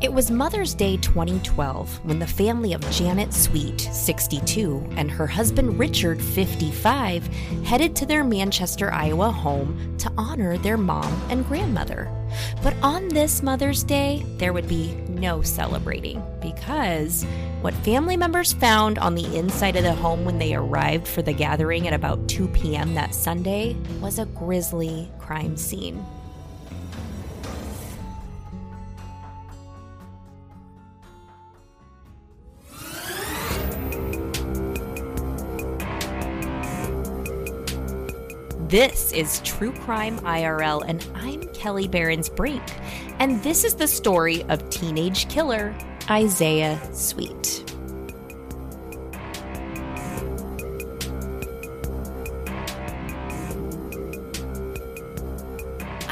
It was Mother's Day 2012 when the family of Janet Sweet, 62, and her husband Richard, 55, headed to their Manchester, Iowa home to honor their mom and grandmother. But on this Mother's Day, there would be no celebrating because what family members found on the inside of the home when they arrived for the gathering at about 2 p.m. that Sunday was a grisly crime scene. This is True Crime IRL, and I'm Kelli Berens Brink. And this is the story of teenage killer Isaiah Sweet.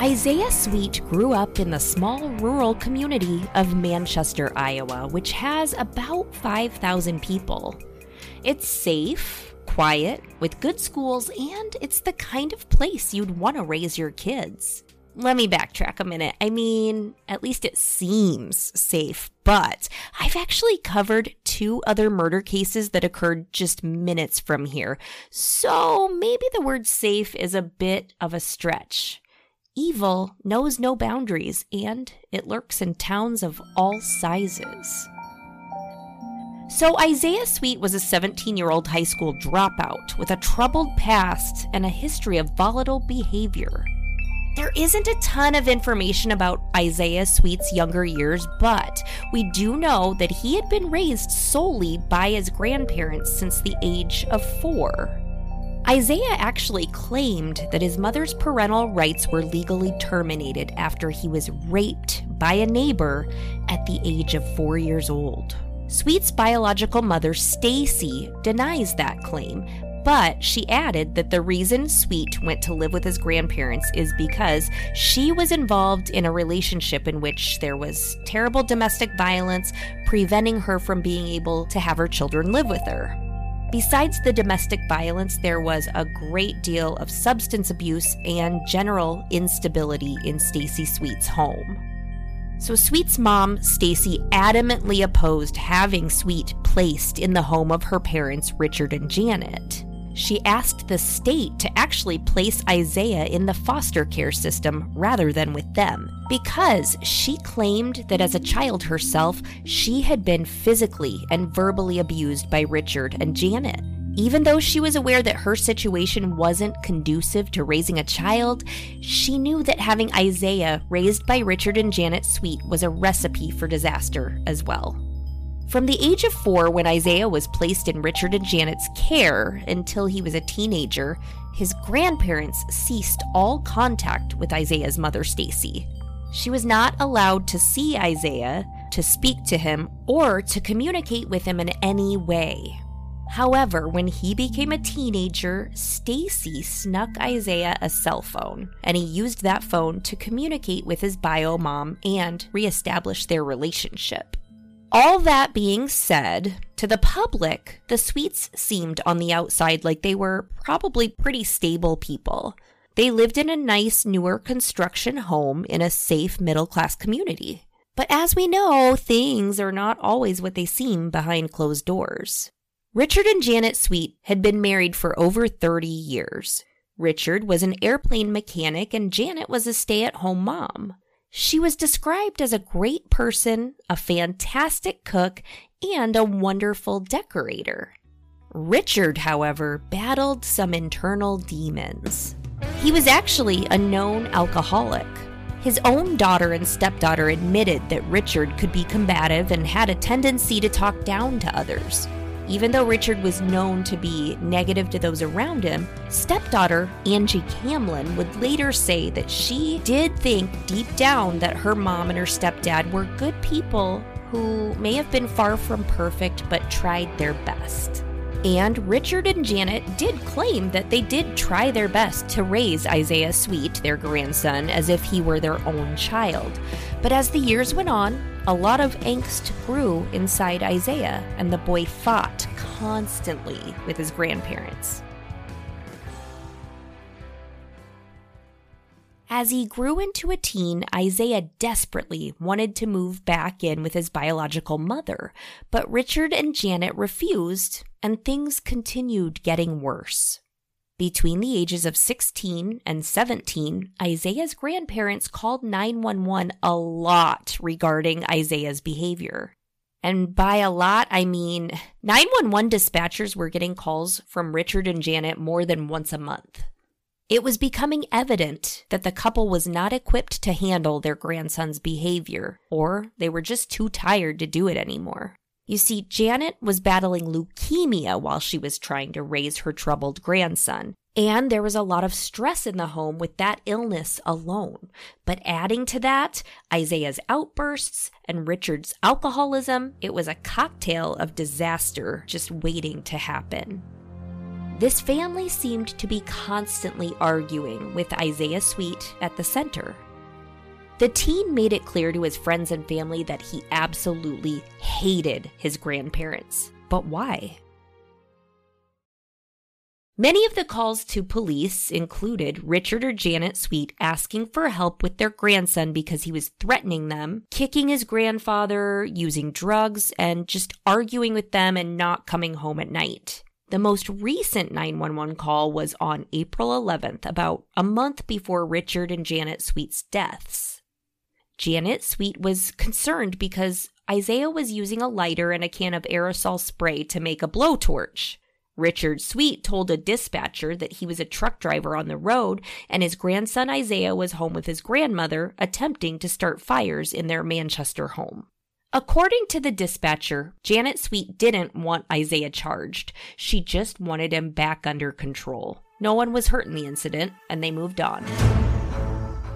Isaiah Sweet grew up in the small rural community of Manchester, Iowa, which has about 5,000 people. It's safe, quiet, with good schools, and it's the kind of place you'd want to raise your kids. Let me backtrack a minute. I mean, at least it seems safe, but I've actually covered two other murder cases that occurred just minutes from here, so maybe the word safe is a bit of a stretch. Evil knows no boundaries, and it lurks in towns of all sizes. So, Isaiah Sweet was a 17 year old high school dropout with a troubled past and a history of volatile behavior. There isn't a ton of information about Isaiah Sweet's younger years, but we do know that he had been raised solely by his grandparents since the age of four. Isaiah actually claimed that his mother's parental rights were legally terminated after he was raped by a neighbor at the age of four years old. Sweet's biological mother, Stacy, denies that claim, but she added that the reason Sweet went to live with his grandparents is because she was involved in a relationship in which there was terrible domestic violence, preventing her from being able to have her children live with her. Besides the domestic violence, there was a great deal of substance abuse and general instability in Stacy Sweet's home. So Sweet's mom, Stacy, adamantly opposed having Sweet placed in the home of her parents, Richard and Janet. She asked the state to actually place Isaiah in the foster care system rather than with them because she claimed that as a child herself, she had been physically and verbally abused by Richard and Janet. Even though she was aware that her situation wasn't conducive to raising a child, she knew that having Isaiah raised by Richard and Janet Sweet was a recipe for disaster as well. From the age of four, when Isaiah was placed in Richard and Janet's care until he was a teenager, his grandparents ceased all contact with Isaiah's mother, Stacy. She was not allowed to see Isaiah, to speak to him, or to communicate with him in any way. However, when he became a teenager, Stacy snuck Isaiah a cell phone, and he used that phone to communicate with his bio mom and reestablish their relationship. All that being said, to the public, the Sweets seemed on the outside like they were probably pretty stable people. They lived in a nice, newer construction home in a safe middle class community. But as we know, things are not always what they seem behind closed doors. Richard and Janet Sweet had been married for over 30 years. Richard was an airplane mechanic and Janet was a stay at home mom. She was described as a great person, a fantastic cook, and a wonderful decorator. Richard, however, battled some internal demons. He was actually a known alcoholic. His own daughter and stepdaughter admitted that Richard could be combative and had a tendency to talk down to others. Even though Richard was known to be negative to those around him, stepdaughter Angie Camlin would later say that she did think deep down that her mom and her stepdad were good people who may have been far from perfect but tried their best. And Richard and Janet did claim that they did try their best to raise Isaiah Sweet, their grandson, as if he were their own child. But as the years went on, a lot of angst grew inside Isaiah, and the boy fought constantly with his grandparents. As he grew into a teen, Isaiah desperately wanted to move back in with his biological mother, but Richard and Janet refused, and things continued getting worse. Between the ages of 16 and 17, Isaiah's grandparents called 911 a lot regarding Isaiah's behavior. And by a lot, I mean 911 dispatchers were getting calls from Richard and Janet more than once a month. It was becoming evident that the couple was not equipped to handle their grandson's behavior, or they were just too tired to do it anymore. You see, Janet was battling leukemia while she was trying to raise her troubled grandson. And there was a lot of stress in the home with that illness alone. But adding to that, Isaiah's outbursts and Richard's alcoholism, it was a cocktail of disaster just waiting to happen. This family seemed to be constantly arguing with Isaiah Sweet at the center. The teen made it clear to his friends and family that he absolutely hated his grandparents. But why? Many of the calls to police included Richard or Janet Sweet asking for help with their grandson because he was threatening them, kicking his grandfather, using drugs, and just arguing with them and not coming home at night. The most recent 911 call was on April 11th, about a month before Richard and Janet Sweet's deaths. Janet Sweet was concerned because Isaiah was using a lighter and a can of aerosol spray to make a blowtorch. Richard Sweet told a dispatcher that he was a truck driver on the road and his grandson Isaiah was home with his grandmother attempting to start fires in their Manchester home. According to the dispatcher, Janet Sweet didn't want Isaiah charged. She just wanted him back under control. No one was hurt in the incident, and they moved on.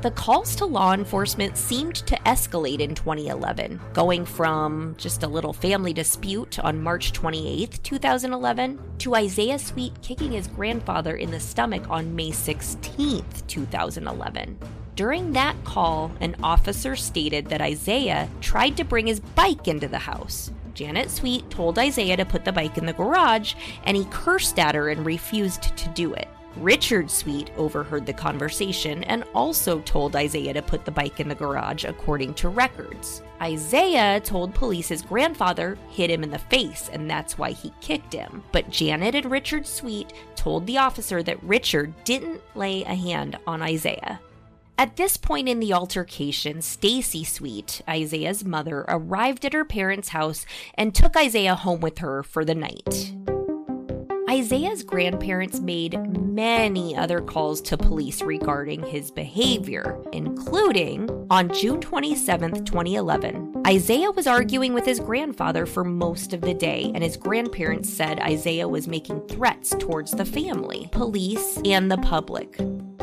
The calls to law enforcement seemed to escalate in 2011, going from just a little family dispute on March 28, 2011, to Isaiah Sweet kicking his grandfather in the stomach on May 16, 2011. During that call, an officer stated that Isaiah tried to bring his bike into the house. Janet Sweet told Isaiah to put the bike in the garage, and he cursed at her and refused to do it. Richard Sweet overheard the conversation and also told Isaiah to put the bike in the garage, according to records. Isaiah told police his grandfather hit him in the face and that's why he kicked him. But Janet and Richard Sweet told the officer that Richard didn't lay a hand on Isaiah. At this point in the altercation, Stacy Sweet, Isaiah's mother, arrived at her parents' house and took Isaiah home with her for the night. Isaiah's grandparents made many other calls to police regarding his behavior, including on June 27, 2011. Isaiah was arguing with his grandfather for most of the day, and his grandparents said Isaiah was making threats towards the family, police, and the public.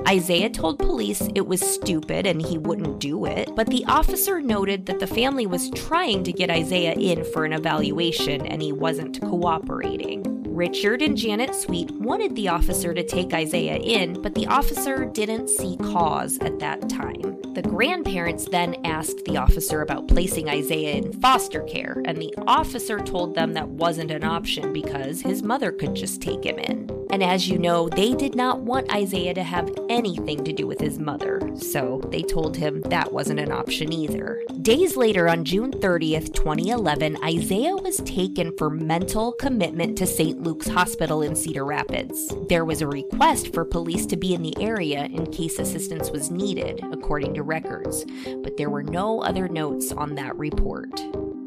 Isaiah told police it was stupid and he wouldn't do it, but the officer noted that the family was trying to get Isaiah in for an evaluation and he wasn't cooperating. Richard and Janet Sweet wanted the officer to take Isaiah in, but the officer didn't see cause at that time. The grandparents then asked the officer about placing Isaiah in foster care, and the officer told them that wasn't an option because his mother could just take him in. And as you know, they did not want Isaiah to have anything to do with his mother, so they told him that wasn't an option either. Days later, on June 30th, 2011, Isaiah was taken for mental commitment to St. Luke's Hospital in Cedar Rapids. There was a request for police to be in the area in case assistance was needed, according to records, but there were no other notes on that report.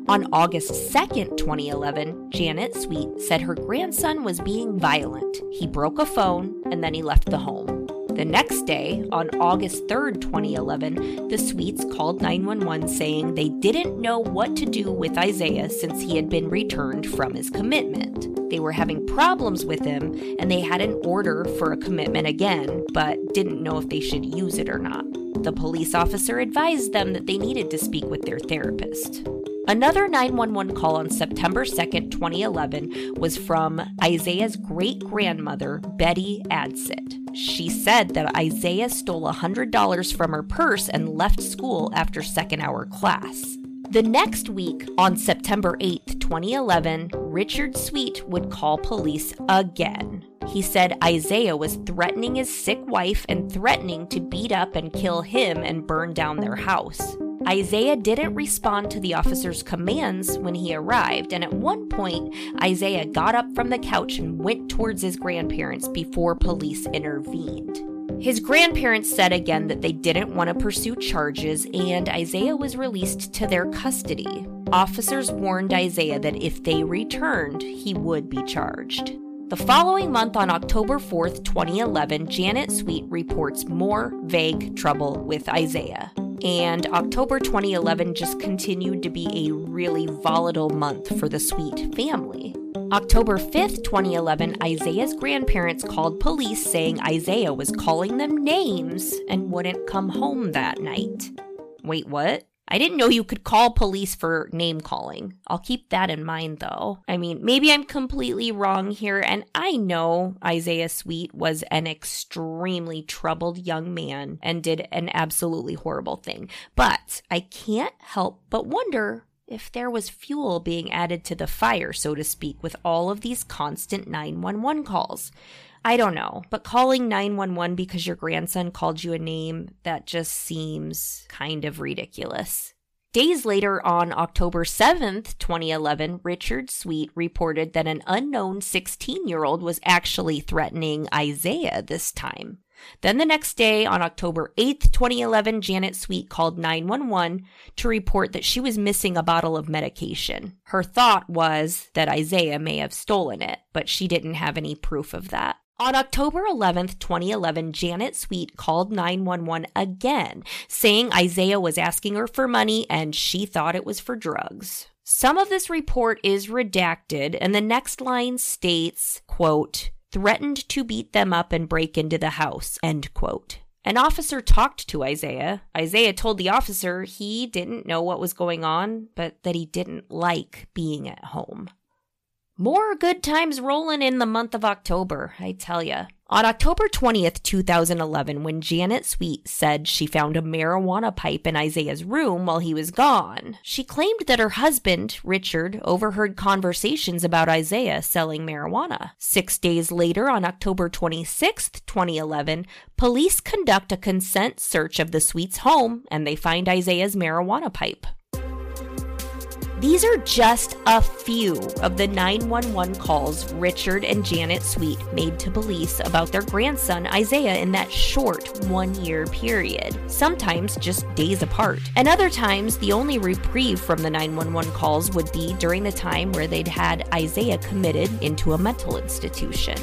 On August 2nd, 2011, Janet Sweet said her grandson was being violent. He broke a phone and then he left the home. The next day, on August 3rd, 2011, the Sweets called 911 saying they didn't know what to do with Isaiah since he had been returned from his commitment. They were having problems with him and they had an order for a commitment again, but didn't know if they should use it or not. The police officer advised them that they needed to speak with their therapist. Another 911 call on September 2nd, 2011, was from Isaiah's great grandmother, Betty Adsit. She said that Isaiah stole $100 from her purse and left school after second hour class. The next week, on September 8th, 2011, Richard Sweet would call police again. He said Isaiah was threatening his sick wife and threatening to beat up and kill him and burn down their house. Isaiah didn't respond to the officer's commands when he arrived, and at one point, Isaiah got up from the couch and went towards his grandparents before police intervened. His grandparents said again that they didn't want to pursue charges, and Isaiah was released to their custody. Officers warned Isaiah that if they returned, he would be charged. The following month, on October 4th, 2011, Janet Sweet reports more vague trouble with Isaiah and October 2011 just continued to be a really volatile month for the Sweet family. October 5th, 2011, Isaiah's grandparents called police saying Isaiah was calling them names and wouldn't come home that night. Wait, what? I didn't know you could call police for name calling. I'll keep that in mind though. I mean, maybe I'm completely wrong here, and I know Isaiah Sweet was an extremely troubled young man and did an absolutely horrible thing. But I can't help but wonder if there was fuel being added to the fire, so to speak, with all of these constant 911 calls. I don't know, but calling 911 because your grandson called you a name, that just seems kind of ridiculous. Days later, on October 7th, 2011, Richard Sweet reported that an unknown 16 year old was actually threatening Isaiah this time. Then the next day, on October 8th, 2011, Janet Sweet called 911 to report that she was missing a bottle of medication. Her thought was that Isaiah may have stolen it, but she didn't have any proof of that. On October 11th, 2011, Janet Sweet called 911 again, saying Isaiah was asking her for money and she thought it was for drugs. Some of this report is redacted, and the next line states, quote, threatened to beat them up and break into the house, end quote. An officer talked to Isaiah. Isaiah told the officer he didn't know what was going on, but that he didn't like being at home. More good times rolling in the month of October, I tell ya. On October 20th, 2011, when Janet Sweet said she found a marijuana pipe in Isaiah's room while he was gone, she claimed that her husband, Richard, overheard conversations about Isaiah selling marijuana. Six days later, on October 26th, 2011, police conduct a consent search of the Sweet's home and they find Isaiah's marijuana pipe. These are just a few of the 911 calls Richard and Janet Sweet made to police about their grandson Isaiah in that short one year period, sometimes just days apart. And other times, the only reprieve from the 911 calls would be during the time where they'd had Isaiah committed into a mental institution.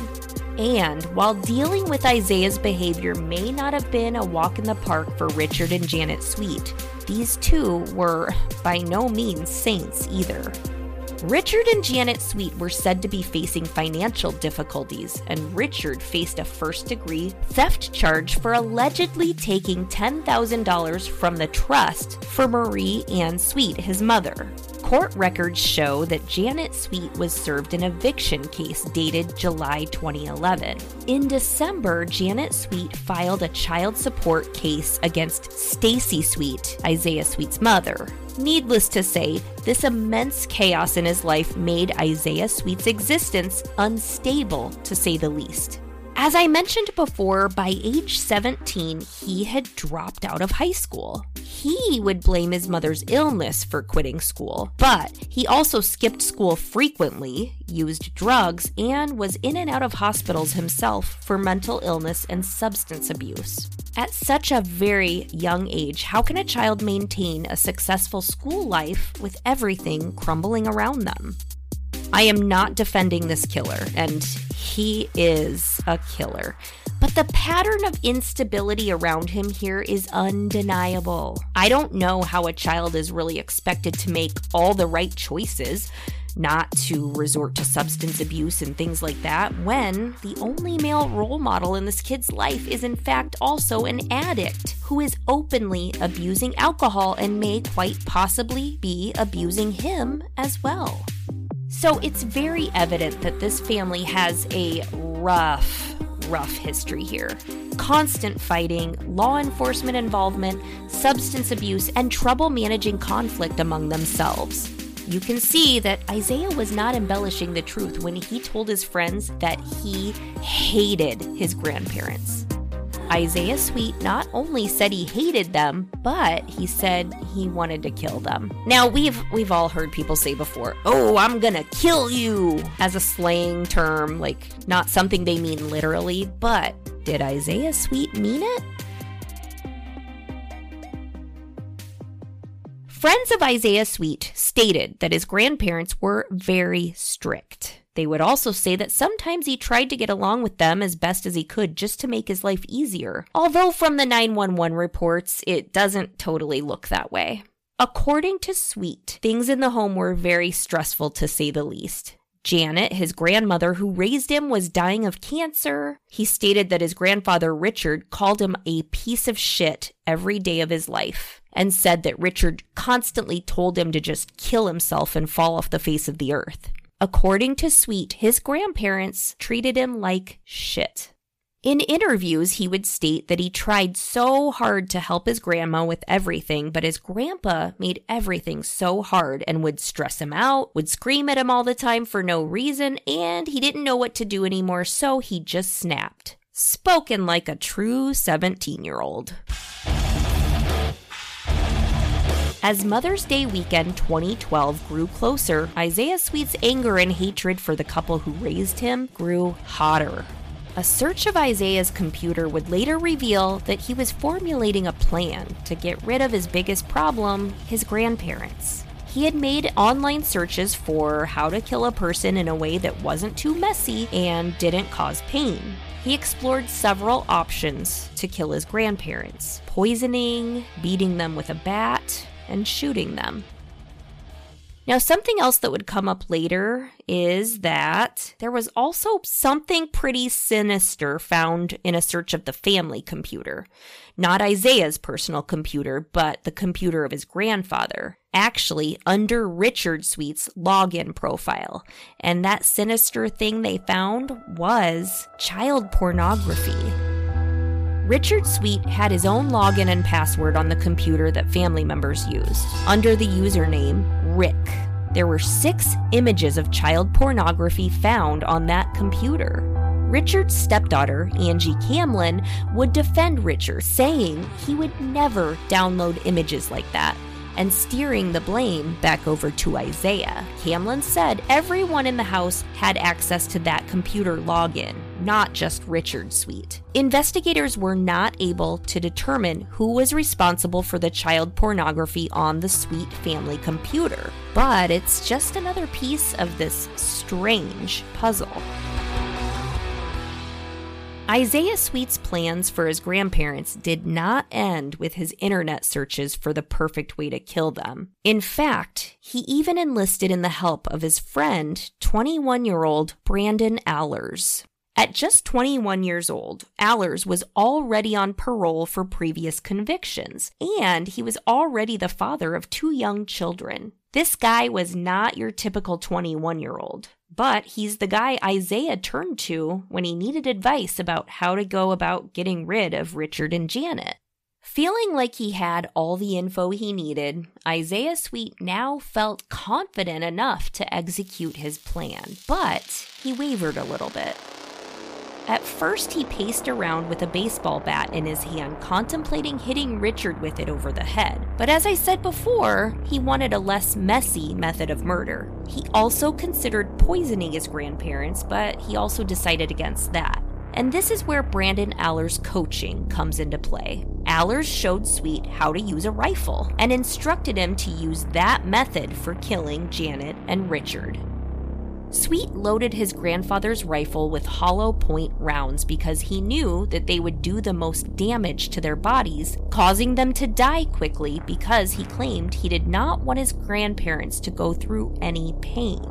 And while dealing with Isaiah's behavior may not have been a walk in the park for Richard and Janet Sweet, these two were by no means saints either. Richard and Janet Sweet were said to be facing financial difficulties, and Richard faced a first degree theft charge for allegedly taking $10,000 from the trust for Marie Ann Sweet, his mother. Court records show that Janet Sweet was served an eviction case dated July 2011. In December, Janet Sweet filed a child support case against Stacy Sweet, Isaiah Sweet's mother. Needless to say, this immense chaos in his life made Isaiah Sweet's existence unstable, to say the least. As I mentioned before, by age 17, he had dropped out of high school. He would blame his mother's illness for quitting school, but he also skipped school frequently, used drugs, and was in and out of hospitals himself for mental illness and substance abuse. At such a very young age, how can a child maintain a successful school life with everything crumbling around them? I am not defending this killer, and he is a killer. But the pattern of instability around him here is undeniable. I don't know how a child is really expected to make all the right choices, not to resort to substance abuse and things like that, when the only male role model in this kid's life is, in fact, also an addict who is openly abusing alcohol and may quite possibly be abusing him as well. So it's very evident that this family has a rough, rough history here. Constant fighting, law enforcement involvement, substance abuse, and trouble managing conflict among themselves. You can see that Isaiah was not embellishing the truth when he told his friends that he hated his grandparents. Isaiah Sweet not only said he hated them, but he said he wanted to kill them. Now we've we've all heard people say before, "Oh, I'm going to kill you" as a slang term, like not something they mean literally, but did Isaiah Sweet mean it? Friends of Isaiah Sweet stated that his grandparents were very strict. They would also say that sometimes he tried to get along with them as best as he could just to make his life easier. Although, from the 911 reports, it doesn't totally look that way. According to Sweet, things in the home were very stressful to say the least. Janet, his grandmother who raised him, was dying of cancer. He stated that his grandfather Richard called him a piece of shit every day of his life and said that Richard constantly told him to just kill himself and fall off the face of the earth. According to Sweet, his grandparents treated him like shit. In interviews, he would state that he tried so hard to help his grandma with everything, but his grandpa made everything so hard and would stress him out, would scream at him all the time for no reason, and he didn't know what to do anymore, so he just snapped. Spoken like a true 17 year old. As Mother's Day weekend 2012 grew closer, Isaiah Sweet's anger and hatred for the couple who raised him grew hotter. A search of Isaiah's computer would later reveal that he was formulating a plan to get rid of his biggest problem his grandparents. He had made online searches for how to kill a person in a way that wasn't too messy and didn't cause pain. He explored several options to kill his grandparents poisoning, beating them with a bat, and shooting them. Now, something else that would come up later is that there was also something pretty sinister found in a search of the family computer. Not Isaiah's personal computer, but the computer of his grandfather. Actually, under Richard Sweet's login profile. And that sinister thing they found was child pornography. Richard Sweet had his own login and password on the computer that family members used, under the username Rick. There were six images of child pornography found on that computer. Richard's stepdaughter, Angie Camlin, would defend Richard, saying he would never download images like that and steering the blame back over to Isaiah. Camlin said everyone in the house had access to that computer login, not just Richard Sweet. Investigators were not able to determine who was responsible for the child pornography on the Sweet family computer, but it's just another piece of this strange puzzle. Isaiah Sweet's plans for his grandparents did not end with his internet searches for the perfect way to kill them. In fact, he even enlisted in the help of his friend, 21 year old Brandon Ahlers. At just 21 years old, Ahlers was already on parole for previous convictions, and he was already the father of two young children. This guy was not your typical 21 year old. But he's the guy Isaiah turned to when he needed advice about how to go about getting rid of Richard and Janet. Feeling like he had all the info he needed, Isaiah Sweet now felt confident enough to execute his plan, but he wavered a little bit. At first, he paced around with a baseball bat in his hand, contemplating hitting Richard with it over the head. But as I said before, he wanted a less messy method of murder. He also considered poisoning his grandparents, but he also decided against that. And this is where Brandon Ahlers' coaching comes into play. Ahlers showed Sweet how to use a rifle and instructed him to use that method for killing Janet and Richard. Sweet loaded his grandfather's rifle with hollow point rounds because he knew that they would do the most damage to their bodies, causing them to die quickly because he claimed he did not want his grandparents to go through any pain.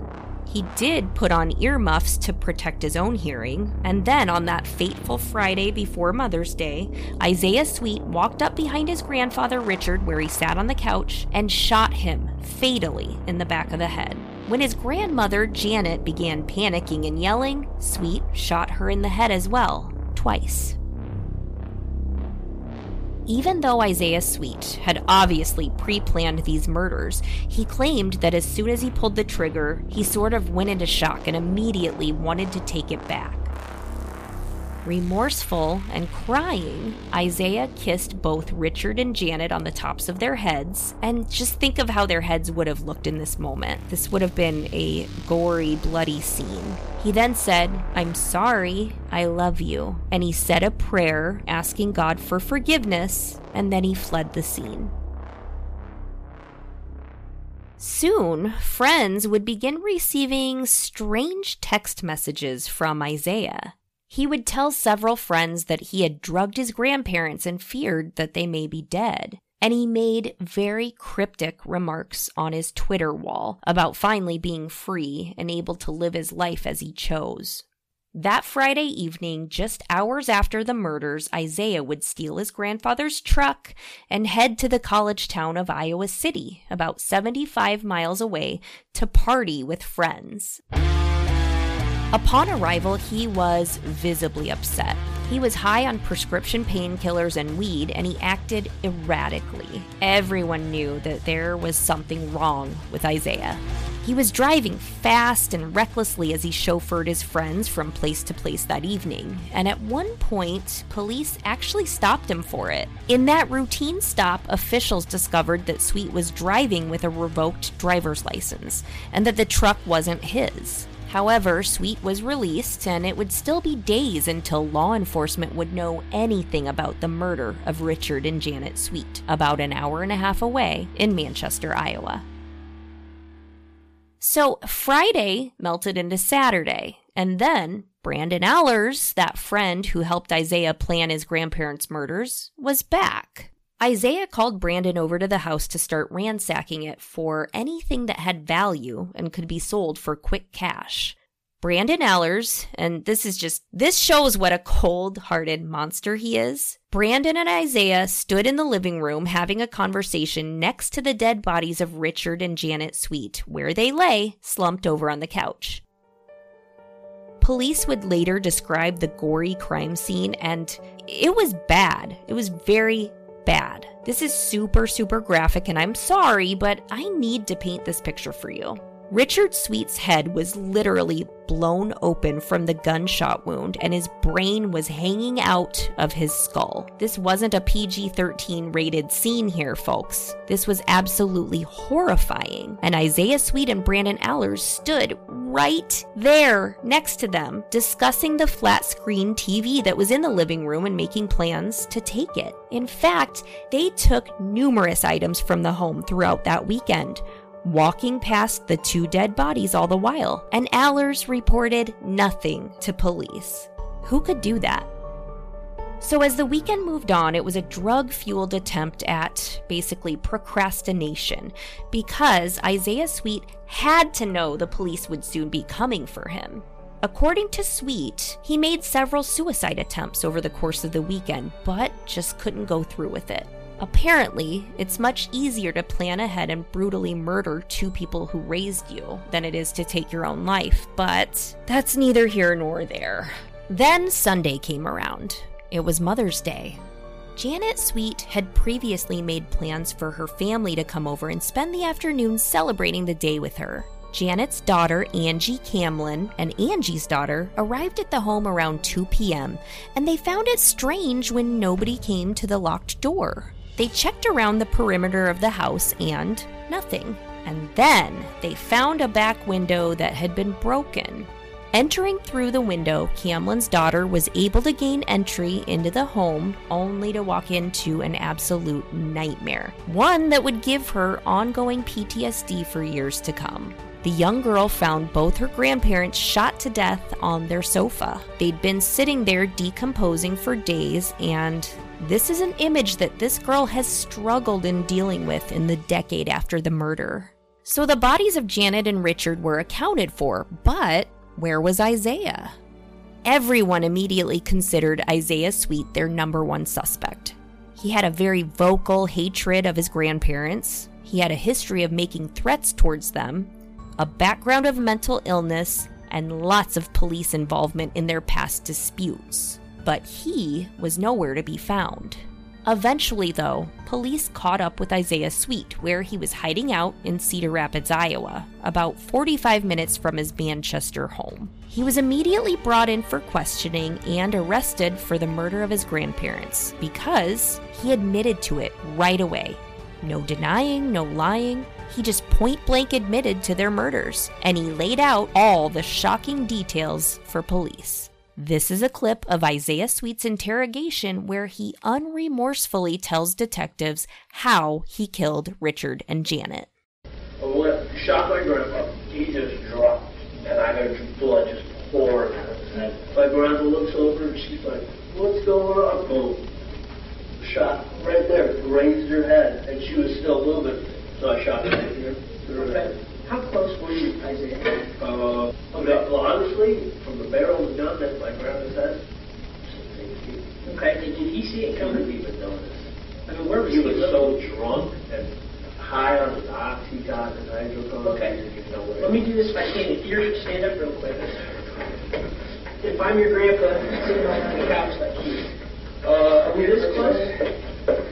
He did put on earmuffs to protect his own hearing, and then on that fateful Friday before Mother's Day, Isaiah Sweet walked up behind his grandfather Richard, where he sat on the couch, and shot him fatally in the back of the head. When his grandmother, Janet, began panicking and yelling, Sweet shot her in the head as well, twice. Even though Isaiah Sweet had obviously pre planned these murders, he claimed that as soon as he pulled the trigger, he sort of went into shock and immediately wanted to take it back. Remorseful and crying, Isaiah kissed both Richard and Janet on the tops of their heads. And just think of how their heads would have looked in this moment. This would have been a gory, bloody scene. He then said, I'm sorry, I love you. And he said a prayer asking God for forgiveness, and then he fled the scene. Soon, friends would begin receiving strange text messages from Isaiah. He would tell several friends that he had drugged his grandparents and feared that they may be dead. And he made very cryptic remarks on his Twitter wall about finally being free and able to live his life as he chose. That Friday evening, just hours after the murders, Isaiah would steal his grandfather's truck and head to the college town of Iowa City, about 75 miles away, to party with friends. Upon arrival, he was visibly upset. He was high on prescription painkillers and weed, and he acted erratically. Everyone knew that there was something wrong with Isaiah. He was driving fast and recklessly as he chauffeured his friends from place to place that evening, and at one point, police actually stopped him for it. In that routine stop, officials discovered that Sweet was driving with a revoked driver's license, and that the truck wasn't his. However, Sweet was released, and it would still be days until law enforcement would know anything about the murder of Richard and Janet Sweet, about an hour and a half away in Manchester, Iowa. So Friday melted into Saturday, and then Brandon Ahlers, that friend who helped Isaiah plan his grandparents' murders, was back. Isaiah called Brandon over to the house to start ransacking it for anything that had value and could be sold for quick cash. Brandon Ahlers, and this is just, this shows what a cold hearted monster he is. Brandon and Isaiah stood in the living room having a conversation next to the dead bodies of Richard and Janet Sweet, where they lay, slumped over on the couch. Police would later describe the gory crime scene, and it was bad. It was very, bad. This is super, super graphic, and I'm sorry, but I need to paint this picture for you. Richard Sweet's head was literally blown open from the gunshot wound, and his brain was hanging out of his skull. This wasn't a PG 13 rated scene here, folks. This was absolutely horrifying. And Isaiah Sweet and Brandon Ahlers stood right there next to them, discussing the flat screen TV that was in the living room and making plans to take it. In fact, they took numerous items from the home throughout that weekend walking past the two dead bodies all the while, and Ahlers reported nothing to police. Who could do that? So, as the weekend moved on, it was a drug fueled attempt at basically procrastination because Isaiah Sweet had to know the police would soon be coming for him. According to Sweet, he made several suicide attempts over the course of the weekend, but just couldn't go through with it. Apparently, it's much easier to plan ahead and brutally murder two people who raised you than it is to take your own life, but that's neither here nor there. Then Sunday came around. It was Mother's Day. Janet Sweet had previously made plans for her family to come over and spend the afternoon celebrating the day with her. Janet's daughter, Angie Camlin, and Angie's daughter arrived at the home around 2 p.m., and they found it strange when nobody came to the locked door. They checked around the perimeter of the house and nothing. And then they found a back window that had been broken. Entering through the window, Camlin's daughter was able to gain entry into the home only to walk into an absolute nightmare. One that would give her ongoing PTSD for years to come. The young girl found both her grandparents shot to death on their sofa. They'd been sitting there decomposing for days, and this is an image that this girl has struggled in dealing with in the decade after the murder. So the bodies of Janet and Richard were accounted for, but where was Isaiah? Everyone immediately considered Isaiah Sweet their number one suspect. He had a very vocal hatred of his grandparents, he had a history of making threats towards them, a background of mental illness, and lots of police involvement in their past disputes but he was nowhere to be found. Eventually, though, police caught up with Isaiah Sweet, where he was hiding out in Cedar Rapids, Iowa, about 45 minutes from his Manchester home. He was immediately brought in for questioning and arrested for the murder of his grandparents because he admitted to it right away. No denying, no lying. He just point blank admitted to their murders, and he laid out all the shocking details for police. This is a clip of Isaiah Sweet's interrogation where he unremorsefully tells detectives how he killed Richard and Janet. When shot my grandpa, he just dropped, and I heard blood just pouring out of his head. My grandma looks over and she's like, what's going on? Boom. Shot right there, grazed her head, and she was still moving. So I shot right here through her head. How close were you, Isaiah? Uh, well, honestly, from the barrel of the gun at my six feet. Okay, did, did he see it coming? even notice. I mean, where was He he? was so drunk and high on his oxycontin and hydrocodone. Okay. he didn't even know where Let me do this by if you're, stand up real quick. If I'm your grandpa, sitting on the couch like you, Uh, are we this close?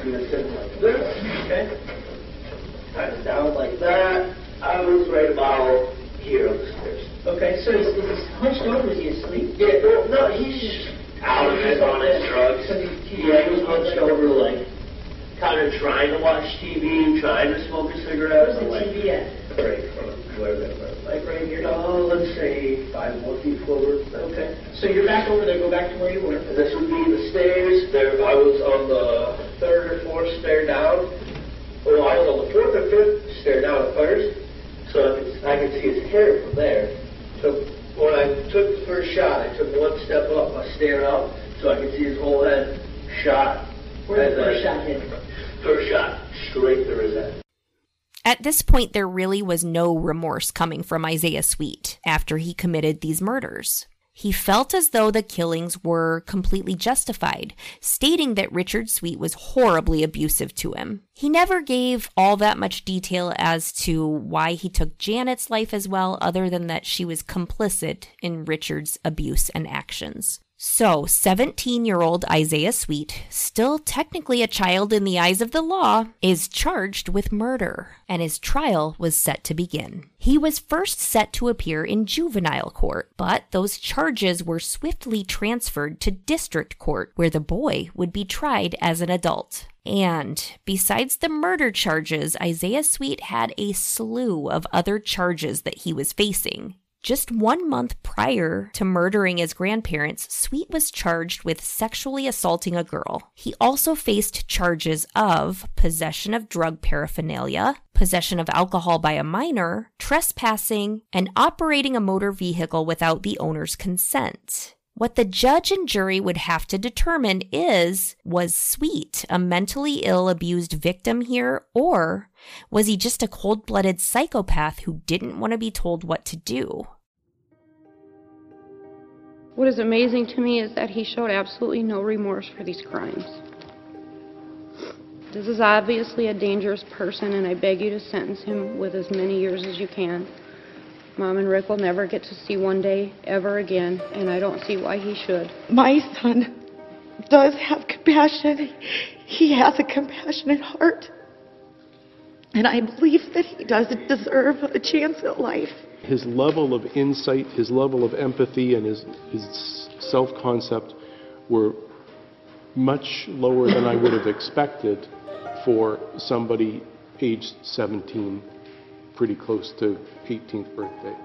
He was sitting like this, Okay. kind of down like that. I was right about here on the stairs. Okay, so he's, he's hunched over, was he asleep? Yeah, no, no, he's just out of it on his drugs. So he, he, Yeah, he was hunched over, like, kind of trying to watch TV, trying to smoke a cigarette. Where's the like, TV at? Right in front of where. Like right here? Oh, let's say five more feet forward. Okay, so you're back over there, go back to where you were. This would be the stairs. There, I was on the third or fourth stair down. Well, I was on the fourth or fifth stair down at first, so I could, I could see his hair from there. So when I took the first shot, I took one step up, I stared up, so I could see his whole head shot. Where And the first then- shot hit? First shot, straight through his head. At this point, there really was no remorse coming from Isaiah Sweet after he committed these murders. He felt as though the killings were completely justified, stating that Richard Sweet was horribly abusive to him. He never gave all that much detail as to why he took Janet's life as well, other than that she was complicit in Richard's abuse and actions. So, 17 year old Isaiah Sweet, still technically a child in the eyes of the law, is charged with murder, and his trial was set to begin. He was first set to appear in juvenile court, but those charges were swiftly transferred to district court, where the boy would be tried as an adult. And besides the murder charges, Isaiah Sweet had a slew of other charges that he was facing. Just one month prior to murdering his grandparents, Sweet was charged with sexually assaulting a girl. He also faced charges of possession of drug paraphernalia, possession of alcohol by a minor, trespassing, and operating a motor vehicle without the owner's consent. What the judge and jury would have to determine is was Sweet a mentally ill abused victim here, or was he just a cold blooded psychopath who didn't want to be told what to do? What is amazing to me is that he showed absolutely no remorse for these crimes. This is obviously a dangerous person, and I beg you to sentence him with as many years as you can. Mom and Rick will never get to see one day ever again, and I don't see why he should. my son does have compassion. He has a compassionate heart. And I believe that he doesn't deserve a chance at life. His level of insight, his level of empathy, and his, his self concept were much lower than I would have expected for somebody aged 17, pretty close to 18th birthday.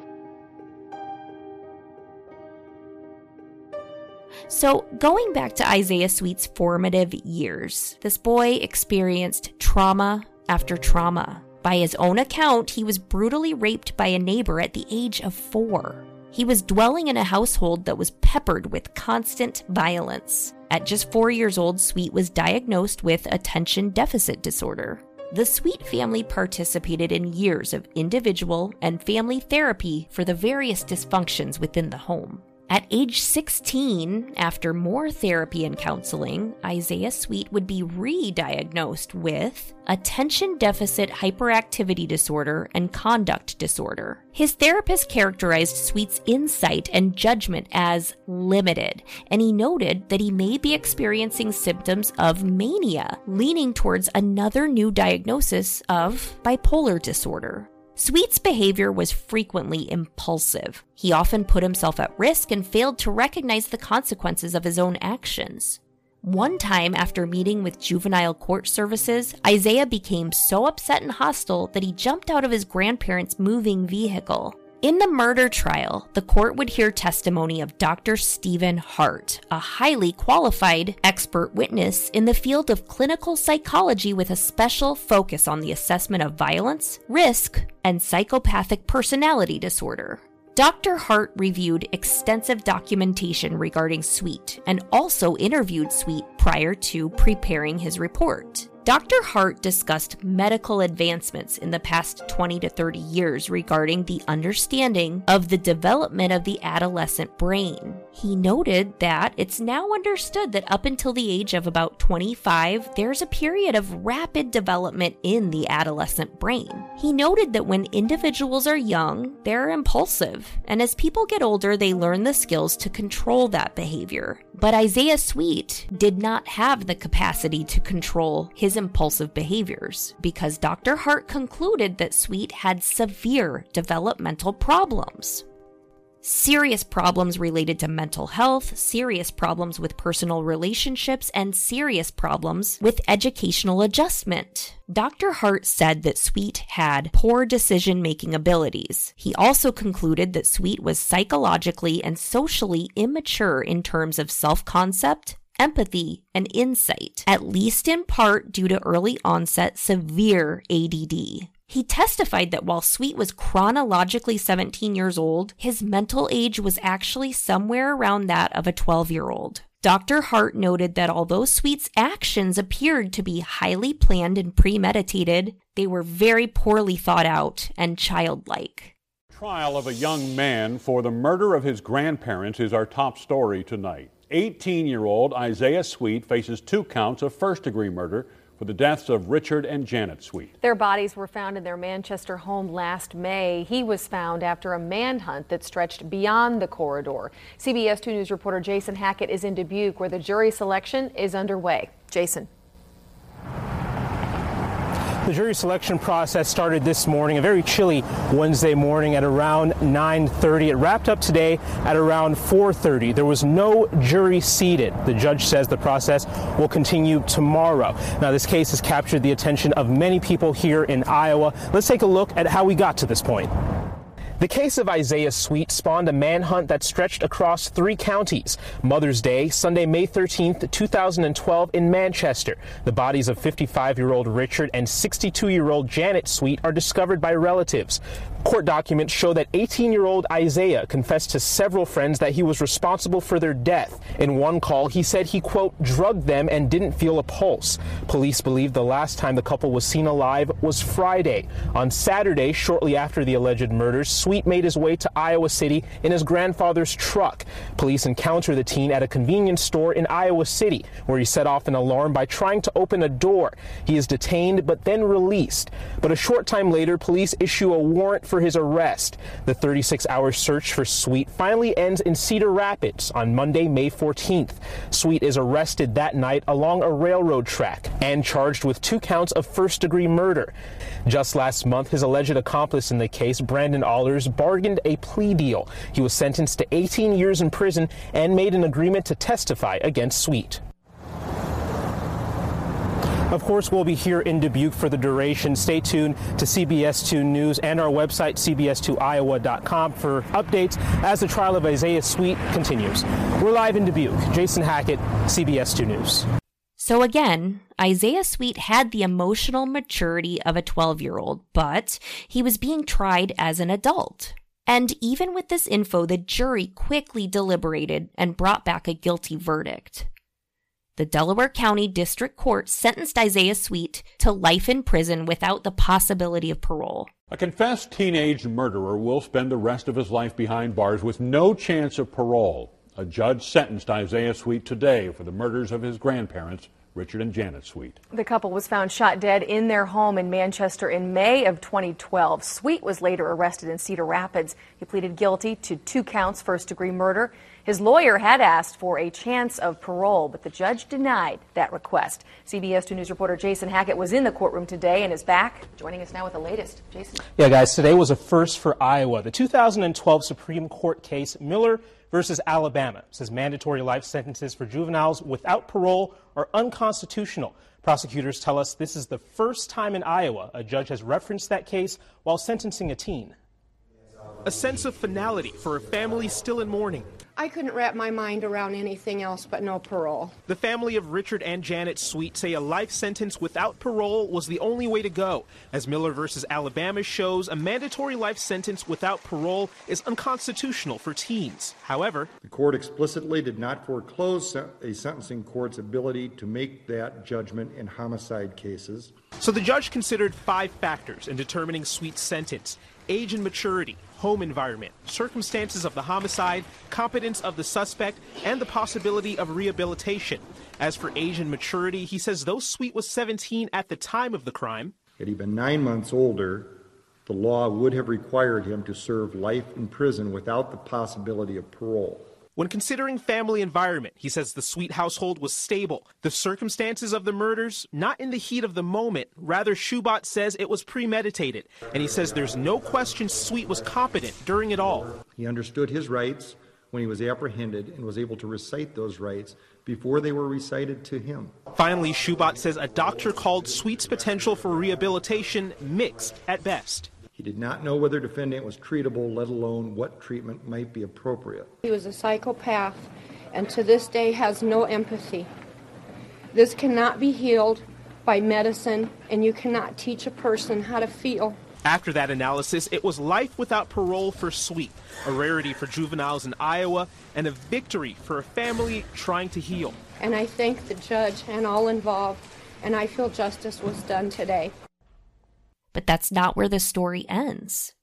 So, going back to Isaiah Sweet's formative years, this boy experienced trauma after trauma. By his own account, he was brutally raped by a neighbor at the age of four. He was dwelling in a household that was peppered with constant violence. At just four years old, Sweet was diagnosed with attention deficit disorder. The Sweet family participated in years of individual and family therapy for the various dysfunctions within the home. At age 16, after more therapy and counseling, Isaiah Sweet would be re diagnosed with attention deficit hyperactivity disorder and conduct disorder. His therapist characterized Sweet's insight and judgment as limited, and he noted that he may be experiencing symptoms of mania, leaning towards another new diagnosis of bipolar disorder. Sweet's behavior was frequently impulsive. He often put himself at risk and failed to recognize the consequences of his own actions. One time, after meeting with juvenile court services, Isaiah became so upset and hostile that he jumped out of his grandparents' moving vehicle. In the murder trial, the court would hear testimony of Dr. Stephen Hart, a highly qualified expert witness in the field of clinical psychology with a special focus on the assessment of violence, risk, and psychopathic personality disorder. Dr. Hart reviewed extensive documentation regarding Sweet and also interviewed Sweet prior to preparing his report. Dr. Hart discussed medical advancements in the past 20 to 30 years regarding the understanding of the development of the adolescent brain. He noted that it's now understood that up until the age of about 25, there's a period of rapid development in the adolescent brain. He noted that when individuals are young, they're impulsive, and as people get older, they learn the skills to control that behavior. But Isaiah Sweet did not have the capacity to control his impulsive behaviors because Dr. Hart concluded that Sweet had severe developmental problems. Serious problems related to mental health, serious problems with personal relationships, and serious problems with educational adjustment. Dr. Hart said that Sweet had poor decision making abilities. He also concluded that Sweet was psychologically and socially immature in terms of self concept, empathy, and insight, at least in part due to early onset severe ADD. He testified that while Sweet was chronologically 17 years old, his mental age was actually somewhere around that of a 12 year old. Dr. Hart noted that although Sweet's actions appeared to be highly planned and premeditated, they were very poorly thought out and childlike. Trial of a young man for the murder of his grandparents is our top story tonight. 18 year old Isaiah Sweet faces two counts of first degree murder for the deaths of Richard and Janet Sweet. Their bodies were found in their Manchester home last May. He was found after a manhunt that stretched beyond the corridor. CBS 2 News reporter Jason Hackett is in Dubuque where the jury selection is underway. Jason. The jury selection process started this morning, a very chilly Wednesday morning at around 9:30. It wrapped up today at around 4:30. There was no jury seated. The judge says the process will continue tomorrow. Now, this case has captured the attention of many people here in Iowa. Let's take a look at how we got to this point. The case of Isaiah Sweet spawned a manhunt that stretched across three counties. Mother's Day, Sunday, May 13th, 2012, in Manchester. The bodies of 55 year old Richard and 62 year old Janet Sweet are discovered by relatives. Court documents show that 18 year old Isaiah confessed to several friends that he was responsible for their death. In one call, he said he, quote, drugged them and didn't feel a pulse. Police believe the last time the couple was seen alive was Friday. On Saturday, shortly after the alleged murders, Sweet made his way to Iowa City in his grandfather's truck. Police encounter the teen at a convenience store in Iowa City, where he set off an alarm by trying to open a door. He is detained but then released. But a short time later, police issue a warrant for his arrest. The 36 hour search for Sweet finally ends in Cedar Rapids on Monday, May 14th. Sweet is arrested that night along a railroad track and charged with two counts of first degree murder. Just last month, his alleged accomplice in the case, Brandon Ahlers, bargained a plea deal. He was sentenced to 18 years in prison and made an agreement to testify against Sweet. Of course, we'll be here in Dubuque for the duration. Stay tuned to CBS 2 News and our website, cbs2iowa.com, for updates as the trial of Isaiah Sweet continues. We're live in Dubuque. Jason Hackett, CBS 2 News. So again, Isaiah Sweet had the emotional maturity of a 12 year old, but he was being tried as an adult. And even with this info, the jury quickly deliberated and brought back a guilty verdict. the Delaware County District Court sentenced Isaiah Sweet to life in prison without the possibility of parole. A confessed teenage murderer will spend the rest of his life behind bars with no chance of parole. A judge sentenced Isaiah Sweet today for the murders of his grandparents Richard and Janet Sweet. The couple was found shot dead in their home in Manchester in May of 2012. Sweet was later arrested in Cedar Rapids. He pleaded guilty to two counts first degree murder. His lawyer had asked for a chance of parole, but the judge denied that request. CBS 2 News reporter Jason Hackett was in the courtroom today and is back, joining us now with the latest. Jason. Yeah, guys, today was a first for Iowa. The 2012 Supreme Court case Miller versus Alabama says mandatory life sentences for juveniles without parole are unconstitutional. Prosecutors tell us this is the first time in Iowa a judge has referenced that case while sentencing a teen. A sense of finality for a family still in mourning. I couldn't wrap my mind around anything else but no parole. The family of Richard and Janet Sweet say a life sentence without parole was the only way to go. As Miller versus Alabama shows, a mandatory life sentence without parole is unconstitutional for teens. However, the court explicitly did not foreclose a sentencing court's ability to make that judgment in homicide cases. So the judge considered five factors in determining Sweet's sentence age and maturity, home environment, circumstances of the homicide, competence of the suspect, and the possibility of rehabilitation. As for age and maturity, he says though Sweet was 17 at the time of the crime, had he been nine months older, the law would have required him to serve life in prison without the possibility of parole. When considering family environment, he says the Sweet household was stable. The circumstances of the murders, not in the heat of the moment. Rather, Shubatt says it was premeditated. And he says there's no question Sweet was competent during it all. He understood his rights when he was apprehended and was able to recite those rights before they were recited to him. Finally, Shubatt says a doctor called Sweet's potential for rehabilitation mixed at best. He did not know whether defendant was treatable, let alone what treatment might be appropriate. He was a psychopath and to this day has no empathy. This cannot be healed by medicine, and you cannot teach a person how to feel. After that analysis, it was life without parole for Sweet, a rarity for juveniles in Iowa, and a victory for a family trying to heal. And I thank the judge and all involved, and I feel justice was done today. But that's not where the story ends.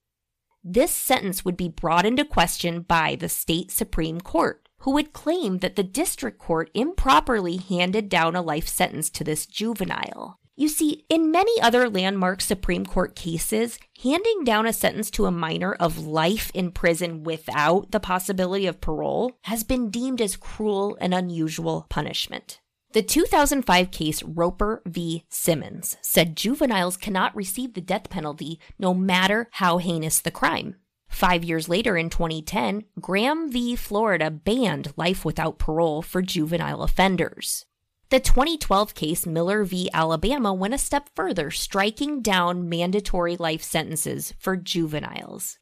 This sentence would be brought into question by the state Supreme Court, who would claim that the district court improperly handed down a life sentence to this juvenile. You see, in many other landmark Supreme Court cases, handing down a sentence to a minor of life in prison without the possibility of parole has been deemed as cruel and unusual punishment. The 2005 case Roper v. Simmons said juveniles cannot receive the death penalty no matter how heinous the crime. Five years later, in 2010, Graham v. Florida banned life without parole for juvenile offenders. The 2012 case Miller v. Alabama went a step further, striking down mandatory life sentences for juveniles.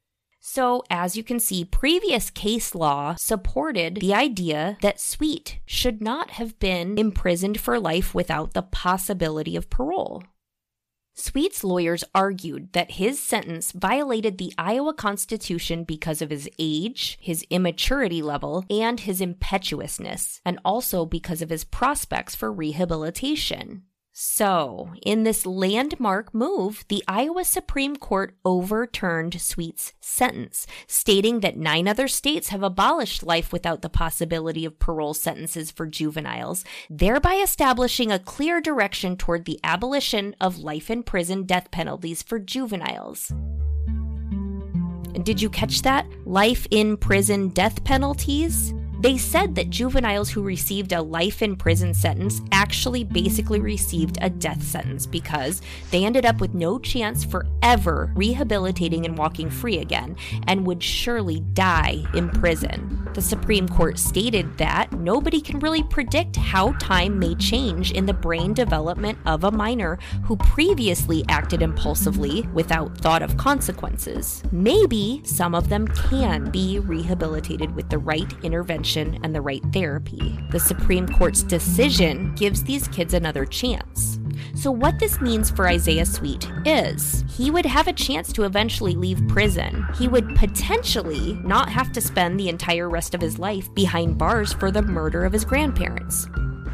So, as you can see, previous case law supported the idea that Sweet should not have been imprisoned for life without the possibility of parole. Sweet's lawyers argued that his sentence violated the Iowa Constitution because of his age, his immaturity level, and his impetuousness, and also because of his prospects for rehabilitation. So, in this landmark move, the Iowa Supreme Court overturned Sweet's sentence, stating that nine other states have abolished life without the possibility of parole sentences for juveniles, thereby establishing a clear direction toward the abolition of life in prison death penalties for juveniles. Did you catch that? Life in prison death penalties? They said that juveniles who received a life in prison sentence actually basically received a death sentence because they ended up with no chance for ever rehabilitating and walking free again and would surely die in prison. The Supreme Court stated that nobody can really predict how time may change in the brain development of a minor who previously acted impulsively without thought of consequences. Maybe some of them can be rehabilitated with the right intervention and the right therapy. The Supreme Court's decision gives these kids another chance. So, what this means for Isaiah Sweet is he would have a chance to eventually leave prison. He would potentially not have to spend the entire rest of his life behind bars for the murder of his grandparents.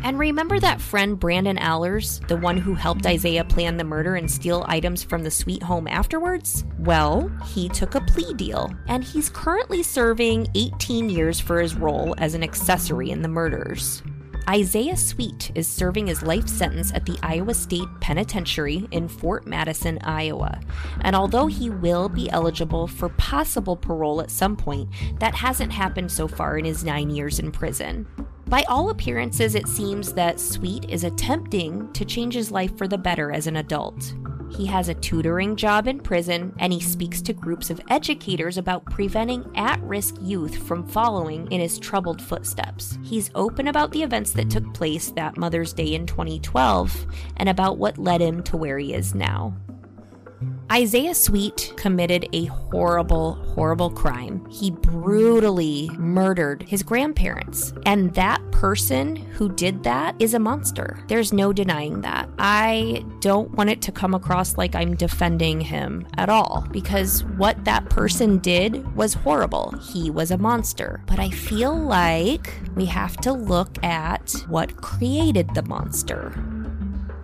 And remember that friend Brandon Ahlers, the one who helped Isaiah plan the murder and steal items from the sweet home afterwards? Well, he took a plea deal, and he's currently serving 18 years for his role as an accessory in the murders. Isaiah Sweet is serving his life sentence at the Iowa State Penitentiary in Fort Madison, Iowa. And although he will be eligible for possible parole at some point, that hasn't happened so far in his nine years in prison. By all appearances, it seems that Sweet is attempting to change his life for the better as an adult. He has a tutoring job in prison, and he speaks to groups of educators about preventing at risk youth from following in his troubled footsteps. He's open about the events that took place that Mother's Day in 2012 and about what led him to where he is now. Isaiah Sweet committed a horrible, horrible crime. He brutally murdered his grandparents. And that person who did that is a monster. There's no denying that. I don't want it to come across like I'm defending him at all because what that person did was horrible. He was a monster. But I feel like we have to look at what created the monster.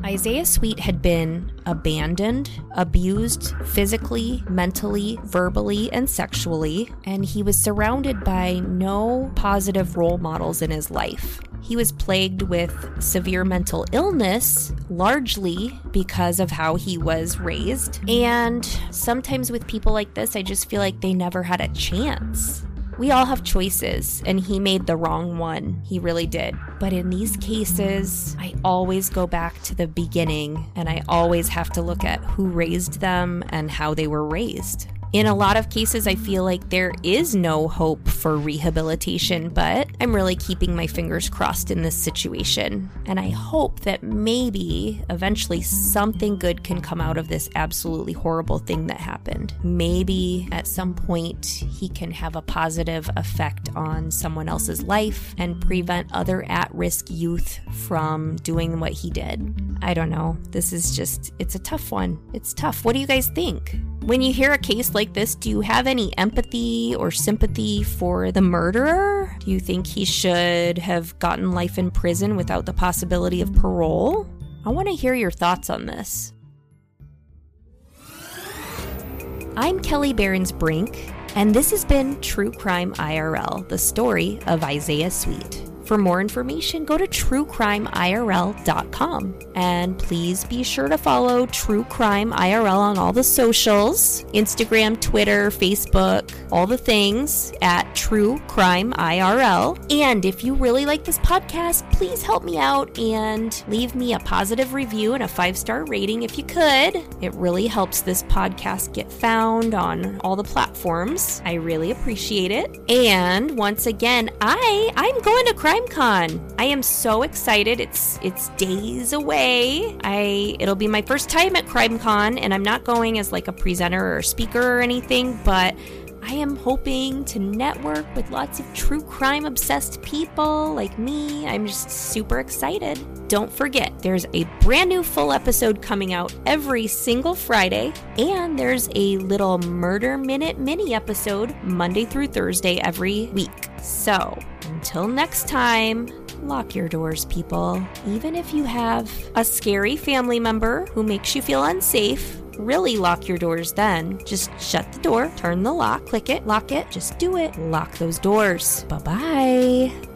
Isaiah Sweet had been abandoned, abused physically, mentally, verbally, and sexually, and he was surrounded by no positive role models in his life. He was plagued with severe mental illness, largely because of how he was raised. And sometimes with people like this, I just feel like they never had a chance. We all have choices, and he made the wrong one. He really did. But in these cases, I always go back to the beginning, and I always have to look at who raised them and how they were raised. In a lot of cases, I feel like there is no hope for rehabilitation, but I'm really keeping my fingers crossed in this situation. And I hope that maybe eventually something good can come out of this absolutely horrible thing that happened. Maybe at some point he can have a positive effect on someone else's life and prevent other at risk youth from doing what he did. I don't know. This is just, it's a tough one. It's tough. What do you guys think? When you hear a case like this, do you have any empathy or sympathy for the murderer? Do you think he should have gotten life in prison without the possibility of parole? I want to hear your thoughts on this. I'm Kelli Berens Brink, and this has been True Crime IRL, the story of Isaiah Sweet. For more information, go to truecrimeirl.com. And please be sure to follow True Crime IRL on all the socials Instagram, Twitter, Facebook, all the things at True Crime IRL. And if you really like this podcast, please help me out and leave me a positive review and a five star rating if you could. It really helps this podcast get found on all the platforms. I really appreciate it. And once again, I I'm going to Crime CrimeCon. I am so excited. It's it's days away. I it'll be my first time at CrimeCon and I'm not going as like a presenter or speaker or anything, but I am hoping to network with lots of true crime obsessed people like me. I'm just super excited. Don't forget, there's a brand new full episode coming out every single Friday, and there's a little Murder Minute mini episode Monday through Thursday every week. So, until next time, lock your doors, people. Even if you have a scary family member who makes you feel unsafe, really lock your doors then. Just shut the door, turn the lock, click it, lock it, just do it. Lock those doors. Bye bye.